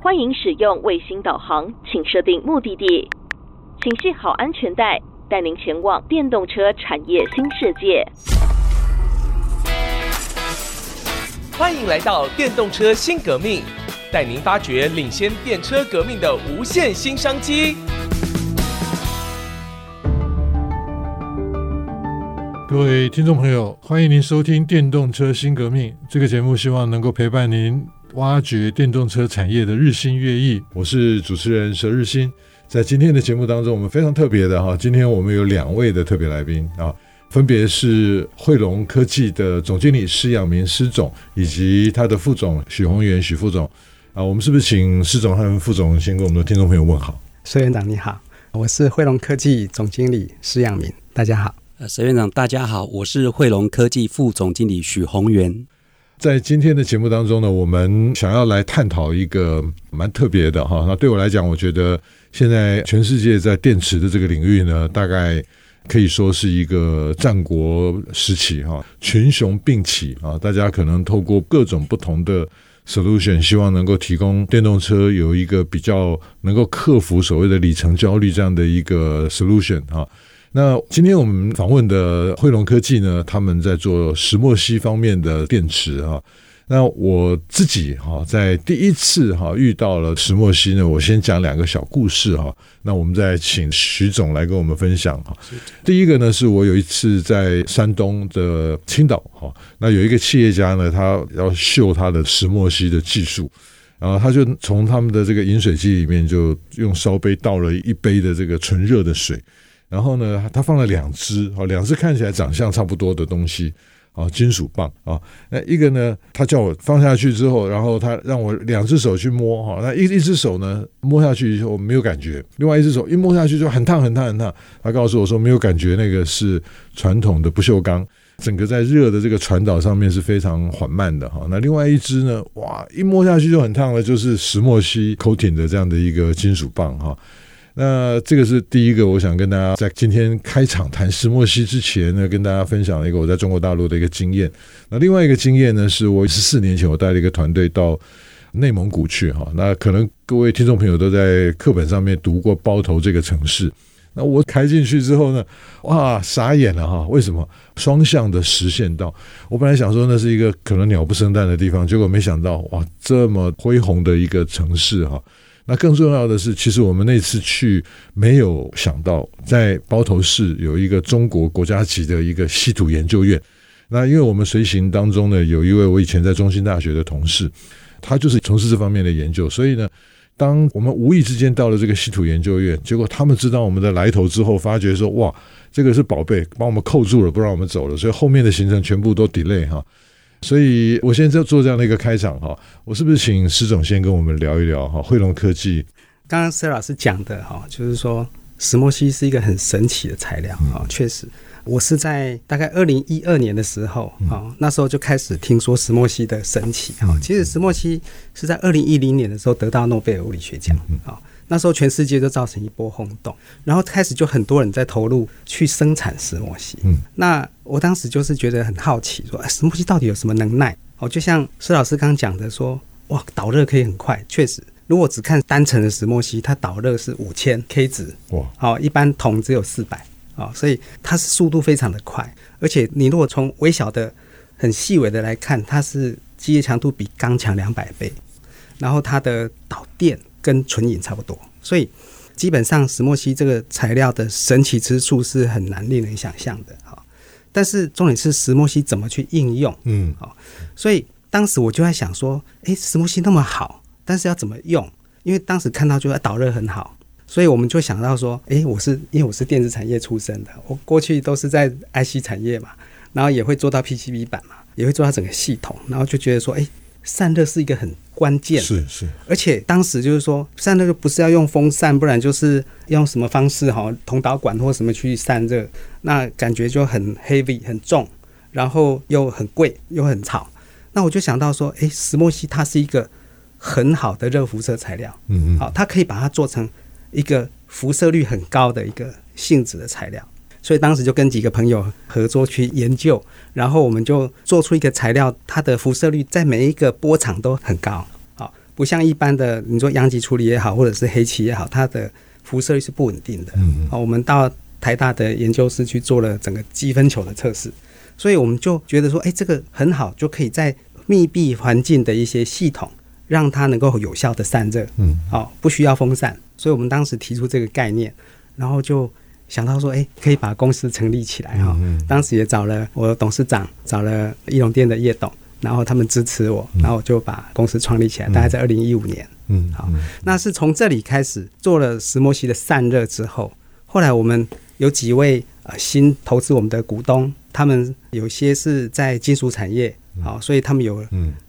欢迎使用卫星导航，请设定目的地，请系好安全带，带您前往电动车产业新世界。欢迎来到电动车新革命，带您发掘领先电车革命的无限新商机。各位听众朋友，欢迎您收听《电动车新革命》这个节目，希望能够陪伴您。挖掘电动车产业的日新月异，我是主持人佘日新。在今天的节目当中，我们非常特别的哈，今天我们有两位的特别来宾啊，分别是汇龙科技的总经理施仰明施总，以及他的副总许宏源许副总啊。我们是不是请施总和副总先跟我们的听众朋友问好？佘院长你好，我是汇龙科技总经理施仰明，大家好。呃，佘院长大家好，我是汇龙科技副总经理许宏源。在今天的节目当中呢，我们想要来探讨一个蛮特别的哈。那对我来讲，我觉得现在全世界在电池的这个领域呢，大概可以说是一个战国时期哈，群雄并起啊。大家可能透过各种不同的 solution，希望能够提供电动车有一个比较能够克服所谓的里程焦虑这样的一个 solution 啊。那今天我们访问的汇龙科技呢，他们在做石墨烯方面的电池啊。那我自己哈，在第一次哈遇到了石墨烯呢，我先讲两个小故事哈。那我们再请徐总来跟我们分享哈。第一个呢，是我有一次在山东的青岛哈，那有一个企业家呢，他要秀他的石墨烯的技术，然后他就从他们的这个饮水机里面就用烧杯倒了一杯的这个纯热的水。然后呢，他放了两只啊，两只看起来长相差不多的东西啊，金属棒啊。那一个呢，他叫我放下去之后，然后他让我两只手去摸哈。那一一只手呢，摸下去以后没有感觉，另外一只手一摸下去就很烫很烫很烫。他告诉我说没有感觉，那个是传统的不锈钢，整个在热的这个传导上面是非常缓慢的哈。那另外一只呢，哇，一摸下去就很烫了，就是石墨烯 coating 的这样的一个金属棒哈。那这个是第一个，我想跟大家在今天开场谈石墨烯之前呢，跟大家分享一个我在中国大陆的一个经验。那另外一个经验呢，是我十四年前我带了一个团队到内蒙古去哈。那可能各位听众朋友都在课本上面读过包头这个城市。那我开进去之后呢，哇，傻眼了哈！为什么双向的实线道？我本来想说那是一个可能鸟不生蛋的地方，结果没想到哇，这么恢宏的一个城市哈。那更重要的是，其实我们那次去没有想到，在包头市有一个中国国家级的一个稀土研究院。那因为我们随行当中呢，有一位我以前在中兴大学的同事，他就是从事这方面的研究。所以呢，当我们无意之间到了这个稀土研究院，结果他们知道我们的来头之后，发觉说哇，这个是宝贝，把我们扣住了，不让我们走了。所以后面的行程全部都 delay 哈。所以我现在就做这样的一个开场哈，我是不是请施总先跟我们聊一聊哈？汇龙科技，刚刚施老师讲的哈，就是说石墨烯是一个很神奇的材料啊，确实，我是在大概二零一二年的时候啊，那时候就开始听说石墨烯的神奇哈。其实石墨烯是在二零一零年的时候得到诺贝尔物理学奖啊。那时候全世界都造成一波轰动，然后开始就很多人在投入去生产石墨烯。嗯，那我当时就是觉得很好奇，说石墨烯到底有什么能耐？哦，就像施老师刚刚讲的说，哇，导热可以很快。确实，如果只看单层的石墨烯，它导热是五千 K 值。哇，好，一般铜只有四百。啊，所以它是速度非常的快，而且你如果从微小的、很细微的来看，它是机械强度比钢强两百倍，然后它的导电。跟纯银差不多，所以基本上石墨烯这个材料的神奇之处是很难令人想象的哈。但是重点是石墨烯怎么去应用，嗯，好，所以当时我就在想说，诶，石墨烯那么好，但是要怎么用？因为当时看到就导热很好，所以我们就想到说，诶，我是因为我是电子产业出身的，我过去都是在 IC 产业嘛，然后也会做到 PCB 板嘛，也会做到整个系统，然后就觉得说，诶。散热是一个很关键，是是，而且当时就是说散热就不是要用风扇，不然就是用什么方式哈，铜导管或什么去散热，那感觉就很 heavy 很重，然后又很贵又很吵。那我就想到说，诶，石墨烯它是一个很好的热辐射材料，嗯嗯，好，它可以把它做成一个辐射率很高的一个性质的材料。所以当时就跟几个朋友合作去研究，然后我们就做出一个材料，它的辐射率在每一个波长都很高。好，不像一般的你说阳极处理也好，或者是黑漆也好，它的辐射率是不稳定的。嗯，好，我们到台大的研究室去做了整个积分球的测试，所以我们就觉得说，哎，这个很好，就可以在密闭环境的一些系统，让它能够有效的散热。嗯，好，不需要风扇。所以我们当时提出这个概念，然后就想到说，哎，可以把公司成立起来哈。当时也找了我的董事长，找了易龙店的叶董。然后他们支持我，然后我就把公司创立起来，大概在二零一五年。嗯，好，那是从这里开始做了石墨烯的散热之后，后来我们有几位呃新投资我们的股东，他们有些是在金属产业，好，所以他们有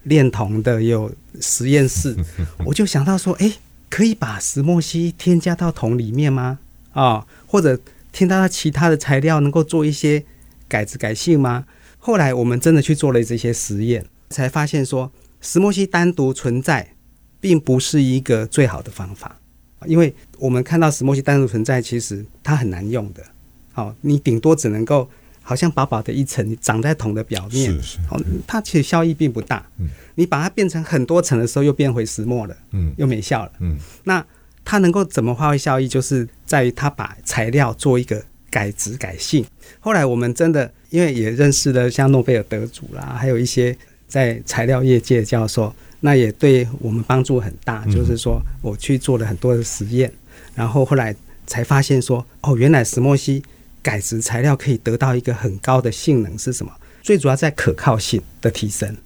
炼铜的，也有实验室。我就想到说，哎，可以把石墨烯添加到铜里面吗？啊，或者添加到其他的材料，能够做一些改质改性吗？后来我们真的去做了这些实验，才发现说石墨烯单独存在，并不是一个最好的方法，因为我们看到石墨烯单独存在，其实它很难用的。好，你顶多只能够好像薄薄的一层，你长在桶的表面，是是，好，它其实效益并不大。嗯，你把它变成很多层的时候，又变回石墨了，嗯，又没效了。嗯，那它能够怎么发挥效益，就是在于它把材料做一个。改质改性，后来我们真的因为也认识了像诺贝尔得主啦，还有一些在材料业界的教授，那也对我们帮助很大。嗯、就是说，我去做了很多的实验，然后后来才发现说，哦，原来石墨烯改质材料可以得到一个很高的性能是什么？最主要在可靠性的提升。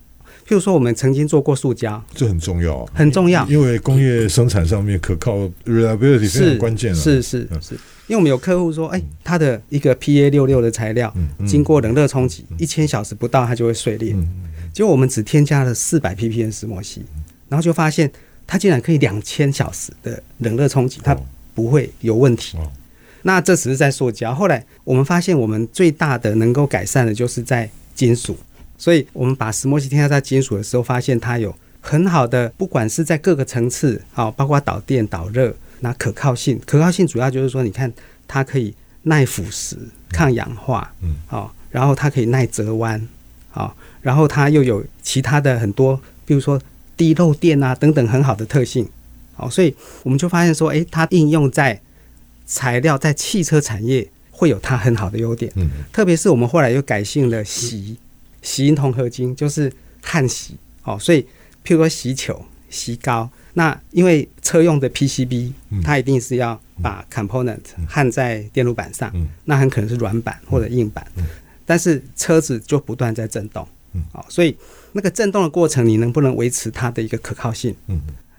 譬如说，我们曾经做过塑胶，这很重要，很重要，因为工业生产上面可靠 reliability 非常关键是是。是因为我们有客户说，哎，他的一个 PA 六六的材料，经过冷热冲击，一千小时不到它就会碎裂。结果我们只添加了四百 ppm 石墨烯，然后就发现它竟然可以两千小时的冷热冲击，它不会有问题。那这只是在塑胶，后来我们发现我们最大的能够改善的就是在金属，所以我们把石墨烯添加在金属的时候，发现它有很好的，不管是在各个层次，好，包括导电导热。那可靠性，可靠性主要就是说，你看它可以耐腐蚀、抗氧化，嗯，好，然后它可以耐折弯，好，然后它又有其他的很多，比如说低漏电啊等等很好的特性，好，所以我们就发现说，诶，它应用在材料在汽车产业会有它很好的优点，嗯，特别是我们后来又改性了锡，锡银铜合金就是焊锡，哦，所以譬如说锡球、锡膏。那因为车用的 PCB，它一定是要把 component 焊在电路板上，那很可能是软板或者硬板，但是车子就不断在震动，哦，所以那个震动的过程，你能不能维持它的一个可靠性？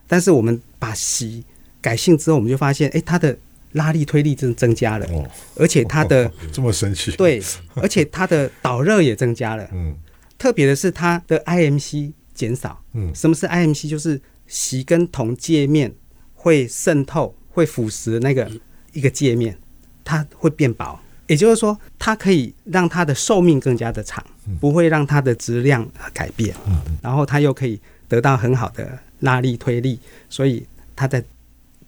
但是我们把锡改性之后，我们就发现，哎，它的拉力推力增增加了，而且它的 这么神奇，对，而且它的导热也增加了，嗯，特别的是它的 IMC 减少，嗯，什么是 IMC？就是锡跟铜界面会渗透、会腐蚀的那个一个界面，它会变薄，也就是说，它可以让它的寿命更加的长，不会让它的质量改变。嗯。然后它又可以得到很好的拉力推力，所以它在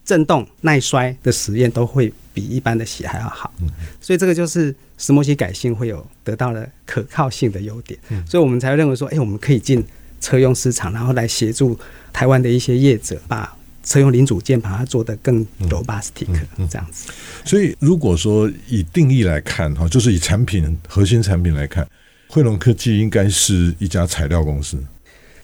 震动耐摔的实验都会比一般的锡还要好。所以这个就是石墨烯改性会有得到了可靠性的优点，所以我们才认为说，哎，我们可以进车用市场，然后来协助。台湾的一些业者把车用零组件把它做得更 robustic 这样子。所以如果说以定义来看哈，就是以产品核心产品来看，汇隆科技应该是一家材料公司，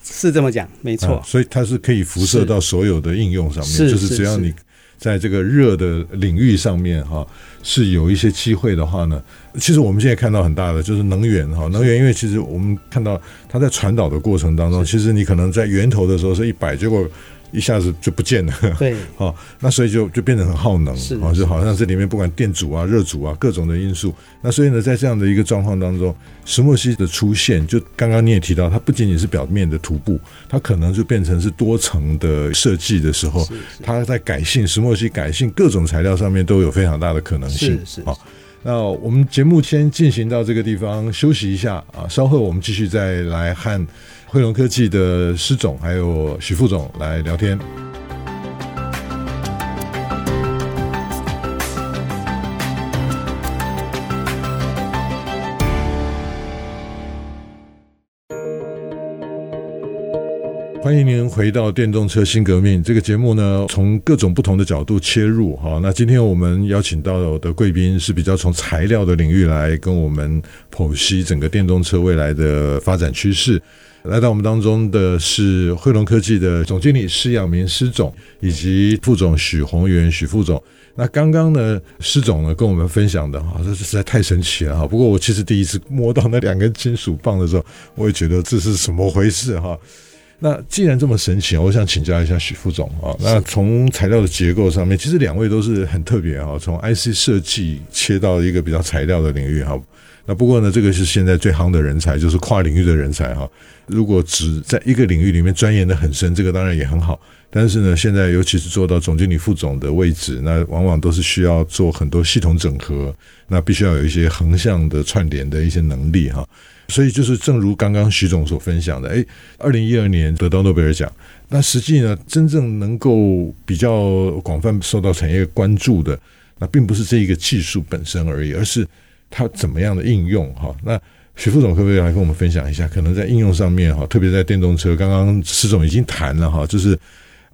是这么讲，没错。所以它是可以辐射到所有的应用上面，就是只要你在这个热的领域上面哈，是有一些机会的话呢。其实我们现在看到很大的就是能源哈，能源因为其实我们看到它在传导的过程当中，其实你可能在源头的时候是一百，结果一下子就不见了。对，好，那所以就就变得很耗能，啊，就好像这里面不管电阻啊、热阻啊各种的因素，那所以呢，在这样的一个状况当中，石墨烯的出现，就刚刚你也提到，它不仅仅是表面的涂布，它可能就变成是多层的设计的时候，它在改性石墨烯改性各种材料上面都有非常大的可能性，是是。那我们节目先进行到这个地方休息一下啊，稍后我们继续再来和汇龙科技的施总还有许副总来聊天。欢迎您回到电动车新革命这个节目呢，从各种不同的角度切入哈。那今天我们邀请到的贵宾是比较从材料的领域来跟我们剖析整个电动车未来的发展趋势。来到我们当中的是汇龙科技的总经理施仰明施总，以及副总许宏源许副总。那刚刚呢，施总呢跟我们分享的哈，这实在太神奇了哈。不过我其实第一次摸到那两根金属棒的时候，我也觉得这是什么回事哈。那既然这么神奇，我想请教一下许副总啊。那从材料的结构上面，其实两位都是很特别哈。从 IC 设计切到一个比较材料的领域哈。那不过呢，这个是现在最夯的人才，就是跨领域的人才哈。如果只在一个领域里面钻研的很深，这个当然也很好。但是呢，现在尤其是做到总经理、副总的位置，那往往都是需要做很多系统整合，那必须要有一些横向的串联的一些能力哈。所以就是，正如刚刚徐总所分享的，诶，二零一二年得到诺贝尔奖，那实际呢，真正能够比较广泛受到产业关注的，那并不是这一个技术本身而已，而是它怎么样的应用哈。那徐副总可不可以来跟我们分享一下？可能在应用上面哈，特别在电动车，刚刚施总已经谈了哈，就是。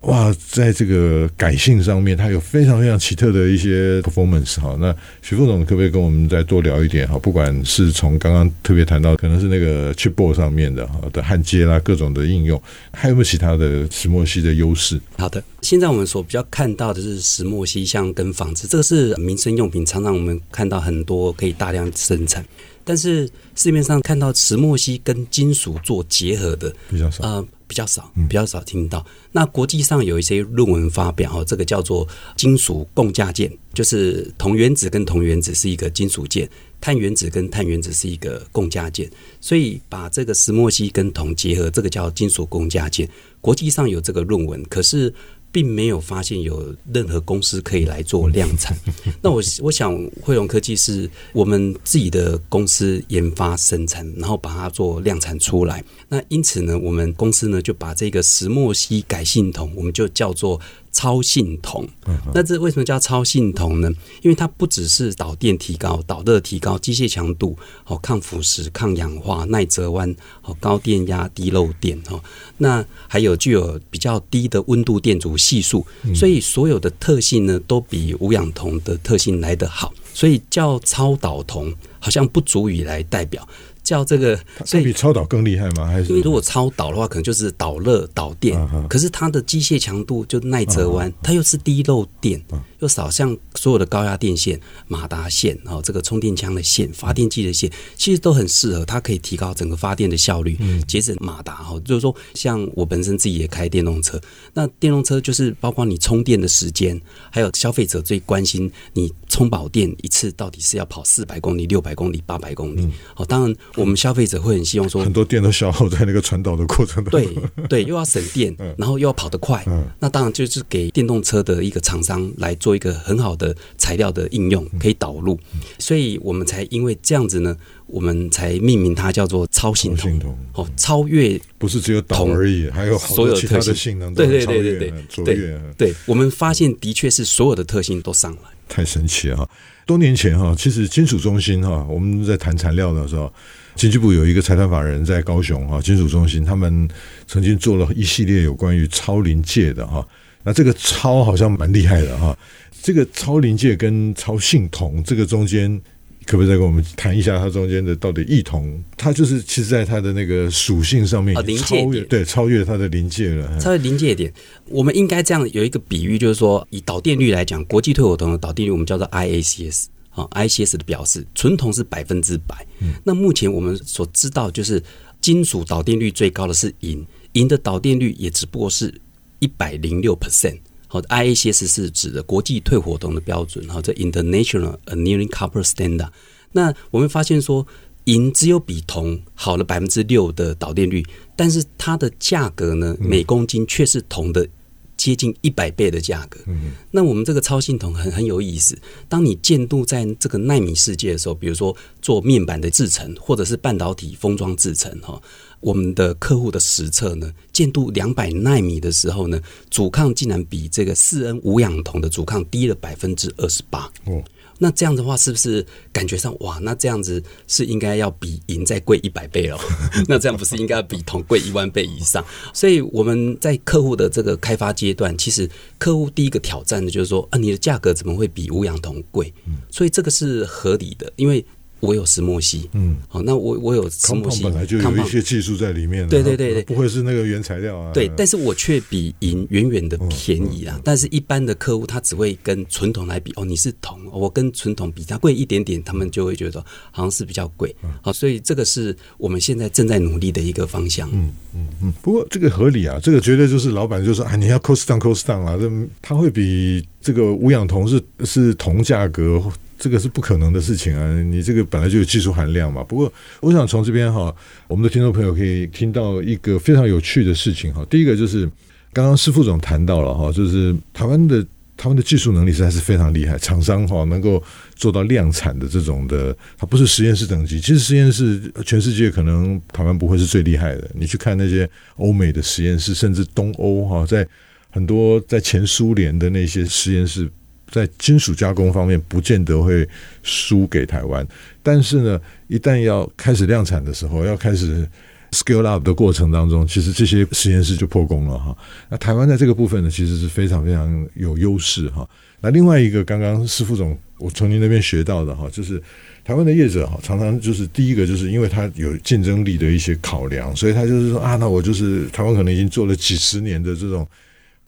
哇，在这个改性上面，它有非常非常奇特的一些 performance 哈。那徐副总可不可以跟我们再多聊一点哈？不管是从刚刚特别谈到，可能是那个 chipboard 上面的哈的焊接啦，各种的应用，还有没有其他的石墨烯的优势？好的，现在我们所比较看到的是石墨烯，像跟纺织，这个是民生用品，常常我们看到很多可以大量生产。但是市面上看到石墨烯跟金属做结合的比较少，呃，比较少，比较少听到。那国际上有一些论文发表，哈，这个叫做金属共价键，就是铜原子跟铜原子是一个金属键，碳原子跟碳原子是一个共价键，所以把这个石墨烯跟铜结合，这个叫金属共价键。国际上有这个论文，可是。并没有发现有任何公司可以来做量产。那我我想，汇龙科技是我们自己的公司研发生产，然后把它做量产出来。那因此呢，我们公司呢就把这个石墨烯改性铜，我们就叫做。超性铜，那这为什么叫超性铜呢？因为它不只是导电提高、导热提高、机械强度、哦抗腐蚀、抗氧化、耐折弯、哦高电压、低漏电哦，那还有具有比较低的温度电阻系数，所以所有的特性呢都比无氧铜的特性来得好，所以叫超导铜好像不足以来代表。叫这个，所以比超导更厉害吗？还是因为如果超导的话，可能就是导热导电，啊、可是它的机械强度就耐折弯，啊、它又是低漏电。啊又少像所有的高压电线、马达线，哦这个充电枪的线、发电机的线，其实都很适合，它可以提高整个发电的效率，节省马达哈。就是说，像我本身自己也开电动车，那电动车就是包括你充电的时间，还有消费者最关心你充饱电一次到底是要跑四百公里、六百公里、八百公里。哦，当然我们消费者会很希望说，很多电都消耗在那个传导的过程当中。对对，又要省电，然后又要跑得快，那当然就是给电动车的一个厂商来做。一个很好的材料的应用，可以导入，所以我们才因为这样子呢，我们才命名它叫做超性铜。哦，超越不是只有导而已，还有所有其他的性能。对对对对对，对对，我们发现的确是所有的特性都上来，太神奇了哈！多年前哈，其实金属中心哈，我们在谈材料的时候，经济部有一个财团法人在高雄哈，金属中心他们曾经做了一系列有关于超临界的哈。那这个超好像蛮厉害的哈，这个超临界跟超性同这个中间，可不可以再跟我们谈一下它中间的到底异同？它就是其实在它的那个属性上面超越，对，超越它的临界了。超越临界点，我们应该这样有一个比喻，就是说以导电率来讲，国际退火铜的导电率我们叫做 IACS 啊，IACS 的表示纯铜是百分之百。那目前我们所知道就是金属导电率最高的是银，银的导电率也只不过是。一百零六 percent，好，IACS 是指的国际退火铜的标准，好，这 International Annealing Copper Standard。那我们发现说，银只有比铜好了百分之六的导电率，但是它的价格呢，每公斤却是铜的接近一百倍的价格。嗯，那我们这个超性铜很很有意思，当你建度在这个纳米世界的时候，比如说做面板的制程，或者是半导体封装制程，哈。我们的客户的实测呢，见度两百纳米的时候呢，阻抗竟然比这个四 N 无氧铜的阻抗低了百分之二十八。哦，那这样的话，是不是感觉上哇？那这样子是应该要比银再贵一百倍哦？那这样不是应该要比铜贵一万倍以上？所以我们在客户的这个开发阶段，其实客户第一个挑战的就是说啊，你的价格怎么会比无氧铜贵？所以这个是合理的，因为。我有石墨烯，嗯，好，那我我有石墨烯，本来就有一些技术在里面，对对对对，不会是那个原材料啊，对，但是我却比银远远的便宜啊，但是一般的客户他只会跟纯铜来比，哦，你是铜，我跟纯铜比它贵一点点，他们就会觉得好像是比较贵，好，所以这个是我们现在正在努力的一个方向，嗯嗯嗯，不过这个合理啊，这个绝对就是老板就说啊，你要 cost down cost down 啊，这它会比这个无氧铜是是铜价格。这个是不可能的事情啊！你这个本来就有技术含量嘛。不过，我想从这边哈，我们的听众朋友可以听到一个非常有趣的事情哈。第一个就是刚刚施副总谈到了哈，就是台湾的他们的技术能力实在是非常厉害，厂商哈能够做到量产的这种的，它不是实验室等级。其实实验室全世界可能台湾不会是最厉害的。你去看那些欧美的实验室，甚至东欧哈，在很多在前苏联的那些实验室。在金属加工方面，不见得会输给台湾，但是呢，一旦要开始量产的时候，要开始 scale up 的过程当中，其实这些实验室就破功了哈。那台湾在这个部分呢，其实是非常非常有优势哈。那另外一个，刚刚施副总我从您那边学到的哈，就是台湾的业者哈，常常就是第一个，就是因为他有竞争力的一些考量，所以他就是说啊，那我就是台湾可能已经做了几十年的这种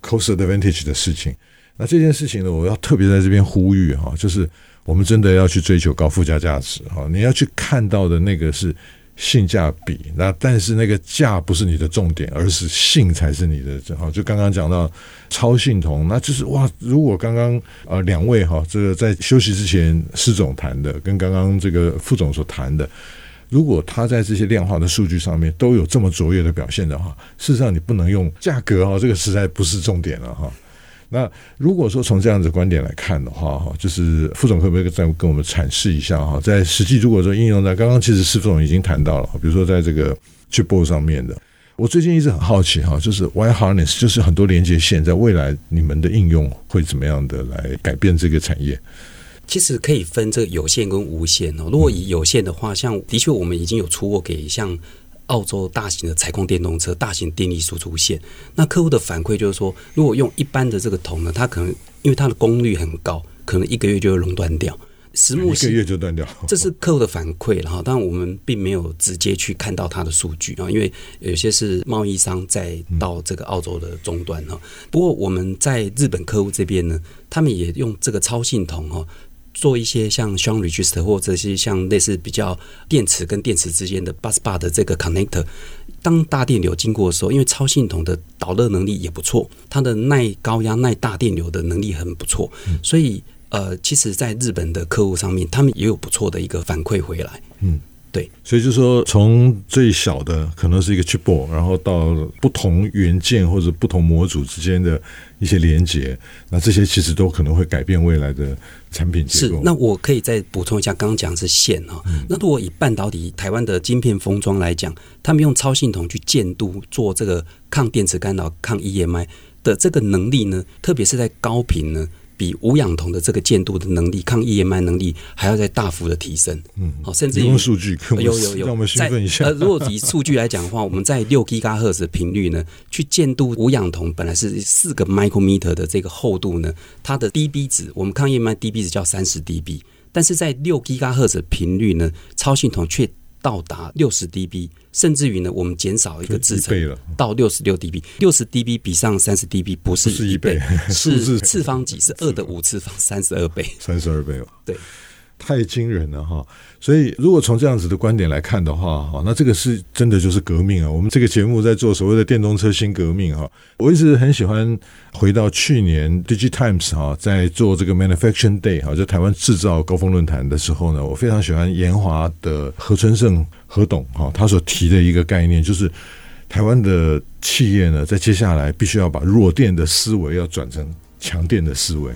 cost advantage 的事情。那这件事情呢，我要特别在这边呼吁哈，就是我们真的要去追求高附加价值哈。你要去看到的那个是性价比，那但是那个价不是你的重点，而是性才是你的。正好就刚刚讲到超性铜，那就是哇，如果刚刚呃两位哈，这个在休息之前施总谈的，跟刚刚这个副总所谈的，如果他在这些量化的数据上面都有这么卓越的表现的话，事实上你不能用价格哈，这个实在不是重点了哈。那如果说从这样子观点来看的话，哈，就是副总可不可以再跟我们阐释一下哈，在实际如果说应用在刚刚其实施副总已经谈到了，比如说在这个 chipboard 上面的，我最近一直很好奇哈，就是 wire harness，就是很多连接线，在未来你们的应用会怎么样的来改变这个产业？其实可以分这个有线跟无线哦。如果以有线的话，像的确我们已经有出货给像。澳洲大型的采矿电动车、大型电力输出线，那客户的反馈就是说，如果用一般的这个铜呢，它可能因为它的功率很高，可能一个月就会熔断掉。石墨烯一个月就断掉，这是客户的反馈。然后，当然我们并没有直接去看到它的数据啊，因为有些是贸易商在到这个澳洲的终端哈。不过我们在日本客户这边呢，他们也用这个超性铜哈。做一些像 shunt resistor 或者是像类似比较电池跟电池之间的 bus bar 的这个 connector，当大电流经过的时候，因为超系统的导热能力也不错，它的耐高压、耐大电流的能力很不错，所以呃，其实在日本的客户上面，他们也有不错的一个反馈回来，嗯。对，所以就是说，从最小的可能是一个 chipboard，然后到不同元件或者不同模组之间的一些连接，那这些其实都可能会改变未来的产品结构。是，那我可以再补充一下，刚刚讲的是线哈，嗯、那如果以半导体台湾的晶片封装来讲，他们用超性铜去建度做这个抗电磁干扰、抗 EMI 的这个能力呢，特别是在高频呢。比无氧酮的这个建度的能力、抗 EMI 能力还要再大幅的提升。嗯，好，甚至用数据有有有，让我们兴奋一下。呃，如果以数据来讲的话，我们在六 GHz 的频率呢，去建度无氧酮本来是四个 micrometer 的这个厚度呢，它的 dB 值，我们抗 EMI dB 值叫三十 dB，但是在六 GHz 的频率呢，超性酮却到达六十 dB，甚至于呢，我们减少一个制程到六十六 dB，六十 dB 比上三十 dB 不是一倍，是次方几，是二的五次方，三十二倍，三十二倍哦，对。太惊人了哈！所以如果从这样子的观点来看的话，哈，那这个是真的就是革命啊！我们这个节目在做所谓的电动车新革命哈。我一直很喜欢回到去年 DIGITIMES 哈，在做这个 Manufacturing Day 哈，在台湾制造高峰论坛的时候呢，我非常喜欢研华的何春盛何董哈，他所提的一个概念，就是台湾的企业呢，在接下来必须要把弱电的思维要转成强电的思维。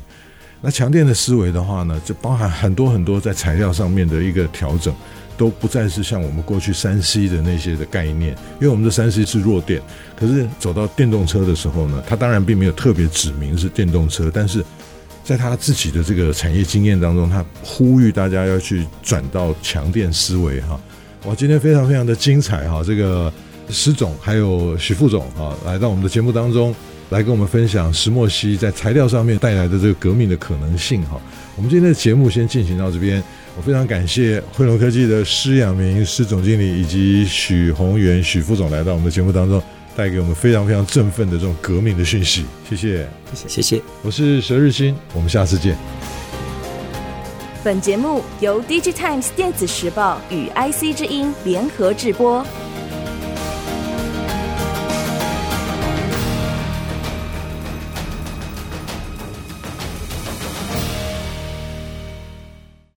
那强电的思维的话呢，就包含很多很多在材料上面的一个调整，都不再是像我们过去三 C 的那些的概念，因为我们的三 C 是弱电，可是走到电动车的时候呢，它当然并没有特别指明是电动车，但是在他自己的这个产业经验当中，他呼吁大家要去转到强电思维哈。哇，今天非常非常的精彩哈！这个施总还有许副总啊，来到我们的节目当中，来跟我们分享石墨烯在材料上面带来的这个革命的可能性哈。我们今天的节目先进行到这边，我非常感谢汇龙科技的施仰明施总经理以及许宏源许副总来到我们的节目当中。带给我们非常非常振奋的这种革命的讯息，谢谢，谢谢，谢谢。我是佘日新，我们下次见。本节目由 DigiTimes 电子时报与 IC 之音联合制播。